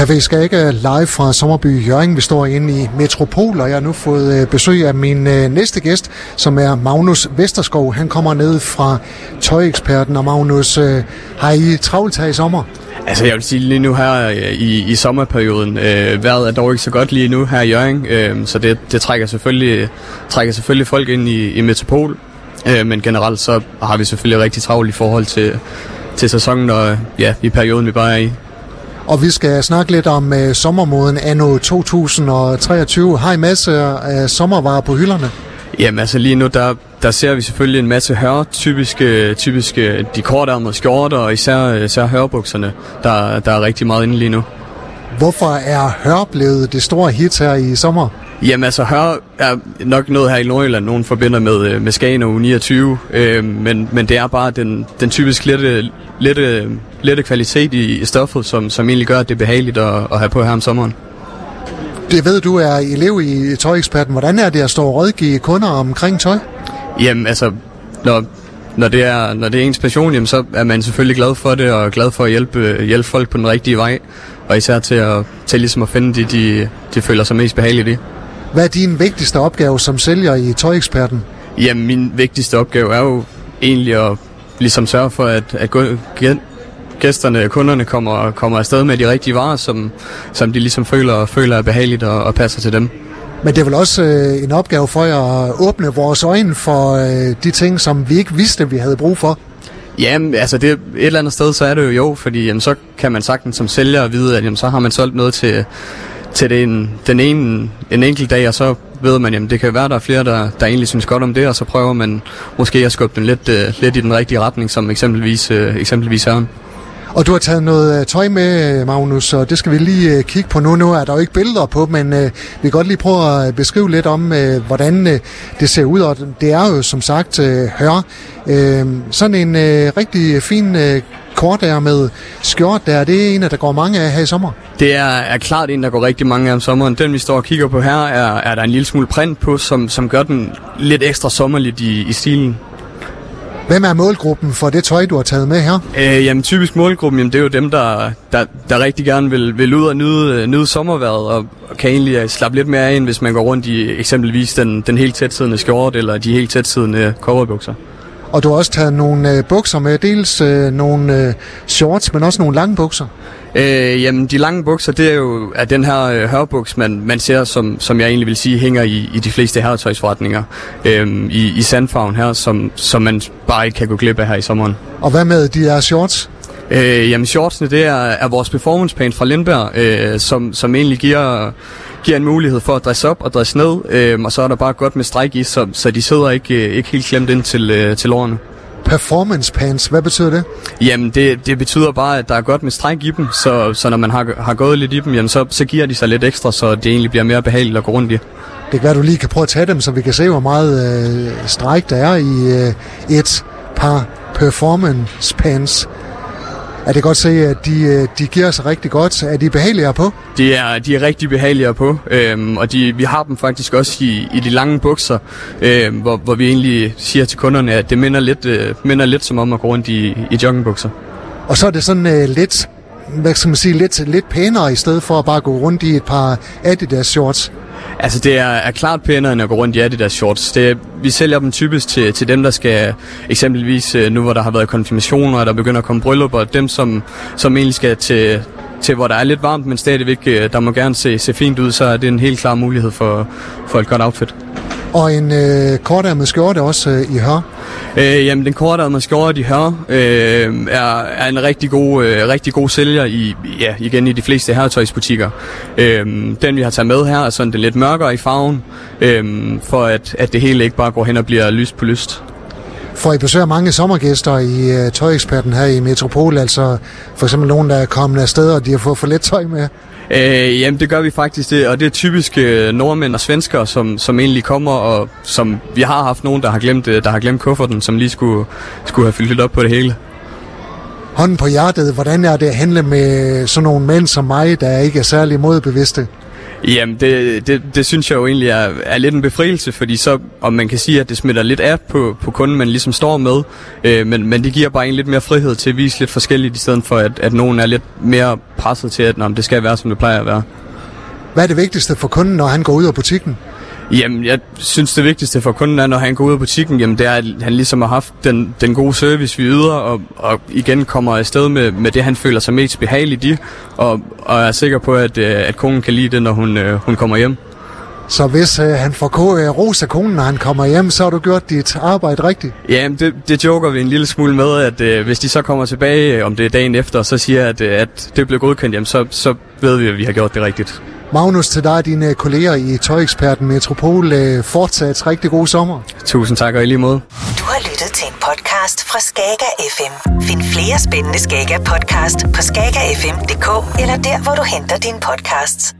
Café ikke live fra Sommerby Jørgen. Vi står inde i Metropol, og jeg har nu fået øh, besøg af min øh, næste gæst, som er Magnus Vesterskov. Han kommer ned fra Tøjeksperten, og Magnus, øh, har I travlt her i sommer? Altså jeg vil sige lige nu her i, i sommerperioden, øh, vejret er dog ikke så godt lige nu her i Jørgen, øh, så det, det trækker, selvfølgelig, trækker selvfølgelig folk ind i, i Metropol, øh, men generelt så har vi selvfølgelig rigtig travlt i forhold til, til sæsonen og ja, i perioden vi bare er i. Og vi skal snakke lidt om uh, sommermoden anno 2023. Har I masser af sommervarer på hylderne? Jamen altså lige nu, der, der ser vi selvfølgelig en masse hør, typiske, typiske de kortærmede skjorter, og især, især hørbukserne, der, der er rigtig meget inde lige nu. Hvorfor er hør blevet det store hit her i sommer? Jamen altså, hør er nok noget her i Nordjylland, nogen forbinder med, øh, med Skagen og 29, øh, men, men det er bare den, den typisk lette, lette, lette kvalitet i, i stoffet, som, som egentlig gør, at det er behageligt at, at have på her om sommeren. Det ved du er elev i Tøjeksperten. Hvordan er det at stå og rådgive kunder omkring tøj? Jamen altså, når, når det er, når det er ens passion, jamen, så er man selvfølgelig glad for det, og glad for at hjælpe, hjælpe folk på den rigtige vej. Og især til at, til ligesom at finde de, de, de føler sig mest behageligt i. Hvad er din vigtigste opgave som sælger i Tøjeksperten? Jamen, min vigtigste opgave er jo egentlig at ligesom sørge for, at, at gæsterne, kunderne kommer, kommer afsted med de rigtige varer, som, som de ligesom føler, føler er behageligt og, og passer til dem. Men det er vel også øh, en opgave for jer at åbne vores øjne for øh, de ting, som vi ikke vidste, vi havde brug for. Jamen, altså det, et eller andet sted, så er det jo jo, fordi jamen, så kan man sagtens som sælger vide, at jamen, så har man solgt noget til, til den, den ene, en enkelt dag, og så ved man, jamen det kan være, der er flere, der, der egentlig synes godt om det, og så prøver man måske at skubbe den lidt, øh, lidt i den rigtige retning, som eksempelvis, øh, eksempelvis Søren. Og du har taget noget øh, tøj med, øh, Magnus, og det skal vi lige øh, kigge på nu. Nu er der jo ikke billeder på, men vi kan godt lige prøve at beskrive lidt om, hvordan det ser ud. Og det er jo som sagt uh, hør. Sådan en rigtig fin kort er med skjort der, det er en af der går mange af her i sommer. Det er, er klart en, der går rigtig mange af om sommeren. Den vi står og kigger på her, er, er der en lille smule print på, som, som gør den lidt ekstra sommerligt i, i stilen. Hvem er målgruppen for det tøj, du har taget med her? Øh, jamen typisk målgruppen, jamen, det er jo dem, der, der, der rigtig gerne vil, vil ud og nyde, nyde sommerværet, og, og kan egentlig øh, slappe lidt mere af, end hvis man går rundt i eksempelvis den, den helt tætsiddende skjort, eller de helt tætsiddende coverbukser. Og du har også taget nogle øh, bukser med, dels øh, nogle øh, shorts, men også nogle lange bukser. Øh, jamen, de lange bukser, det er jo er den her øh, hørbuks, man, man ser, som, som jeg egentlig vil sige, hænger i, i de fleste herretøjsforretninger øh, i, i sandfarven her, som, som man bare ikke kan gå glip af her i sommeren. Og hvad med de her shorts? Øh, jamen, shortsene, det er, er vores performance paint fra Lindberg, øh, som, som egentlig giver giver en mulighed for at dresse op og dresse ned, øh, og så er der bare godt med stræk i, så, så de sidder ikke, øh, ikke helt klemt ind til, øh, til lårene. Performance pants, hvad betyder det? Jamen, det, det betyder bare, at der er godt med stræk i dem, så, så når man har, har gået lidt i dem, jamen, så, så giver de sig lidt ekstra, så det egentlig bliver mere behageligt at gå rundt i. Det kan være, du lige kan prøve at tage dem, så vi kan se, hvor meget øh, stræk der er i øh, et par performance pants. Er det godt se, at de, øh, de giver sig rigtig godt. Er de behagelige på? De er, de er rigtig behagelige på, øhm, og de, vi har dem faktisk også i, i de lange bukser, øhm, hvor, hvor vi egentlig siger til kunderne, at det minder lidt, øh, minder lidt som om at gå rundt i, i joggingbukser. Og så er det sådan øh, lidt, hvad skal man sige, lidt, lidt pænere i stedet for at bare gå rundt i et par Adidas shorts. Altså det er, er klart pænere end at gå rundt i Adidas shorts. Det, vi sælger dem typisk til, til dem, der skal eksempelvis øh, nu hvor der har været konfirmationer, og der begynder at komme bryllupper, dem som, som egentlig skal til, til hvor der er lidt varmt, men stadigvæk øh, der må gerne se, se fint ud, så er det en helt klar mulighed for, for et godt outfit. Og en øh, kortærmet skjorte også øh, i hør? Øh, jamen, den kortærmede skjorte de hør øh, er, er en rigtig god, øh, rigtig god sælger i, ja, igen i de fleste herretøjsbutikker. Øh, den vi har taget med her er sådan den lidt mørkere i farven, øh, for at, at det hele ikke bare går hen og bliver lyst på lyst. For I besøger mange sommergæster i øh, uh, Tøjeksperten her i Metropol, altså for eksempel nogen, der er kommet afsted, og de har fået for lidt tøj med? Øh, jamen det gør vi faktisk det, og det er typisk øh, nordmænd og svenskere, som, som egentlig kommer, og som vi har haft nogen, der har glemt, øh, der har glemt kufferten, som lige skulle, skulle have fyldt lidt op på det hele. Hånden på hjertet, hvordan er det at handle med sådan nogle mænd som mig, der ikke er særlig modbevidste? Jamen, det, det, det synes jeg jo egentlig er, er lidt en befrielse, fordi så, om man kan sige, at det smitter lidt af på, på kunden, man ligesom står med, øh, men, men det giver bare en lidt mere frihed til at vise lidt forskelligt, i stedet for at, at nogen er lidt mere presset til, at Nå, det skal være, som det plejer at være. Hvad er det vigtigste for kunden, når han går ud af butikken? Jamen, jeg synes det vigtigste for kunden er, når han går ud af butikken, jamen, det er, at han ligesom har haft den, den gode service, vi yder, og, og igen kommer afsted med, med det, han føler sig mest behageligt i, og, og er sikker på, at, øh, at konen kan lide det, når hun, øh, hun kommer hjem. Så hvis øh, han får ros af konen, når han kommer hjem, så har du gjort dit arbejde rigtigt? Ja, det, det joker vi en lille smule med, at øh, hvis de så kommer tilbage, om det er dagen efter, så siger at, øh, at det bliver godkendt, jamen, så, så ved vi, at vi har gjort det rigtigt. Magnus, til dig og dine kolleger i Tøjeksperten Metropol, øh, fortsat rigtig god sommer. Tusind tak, og i lige måde. Du har lyttet til en podcast fra Skager FM. Find flere spændende Skager podcast på skagerfm.dk eller der, hvor du henter dine podcasts.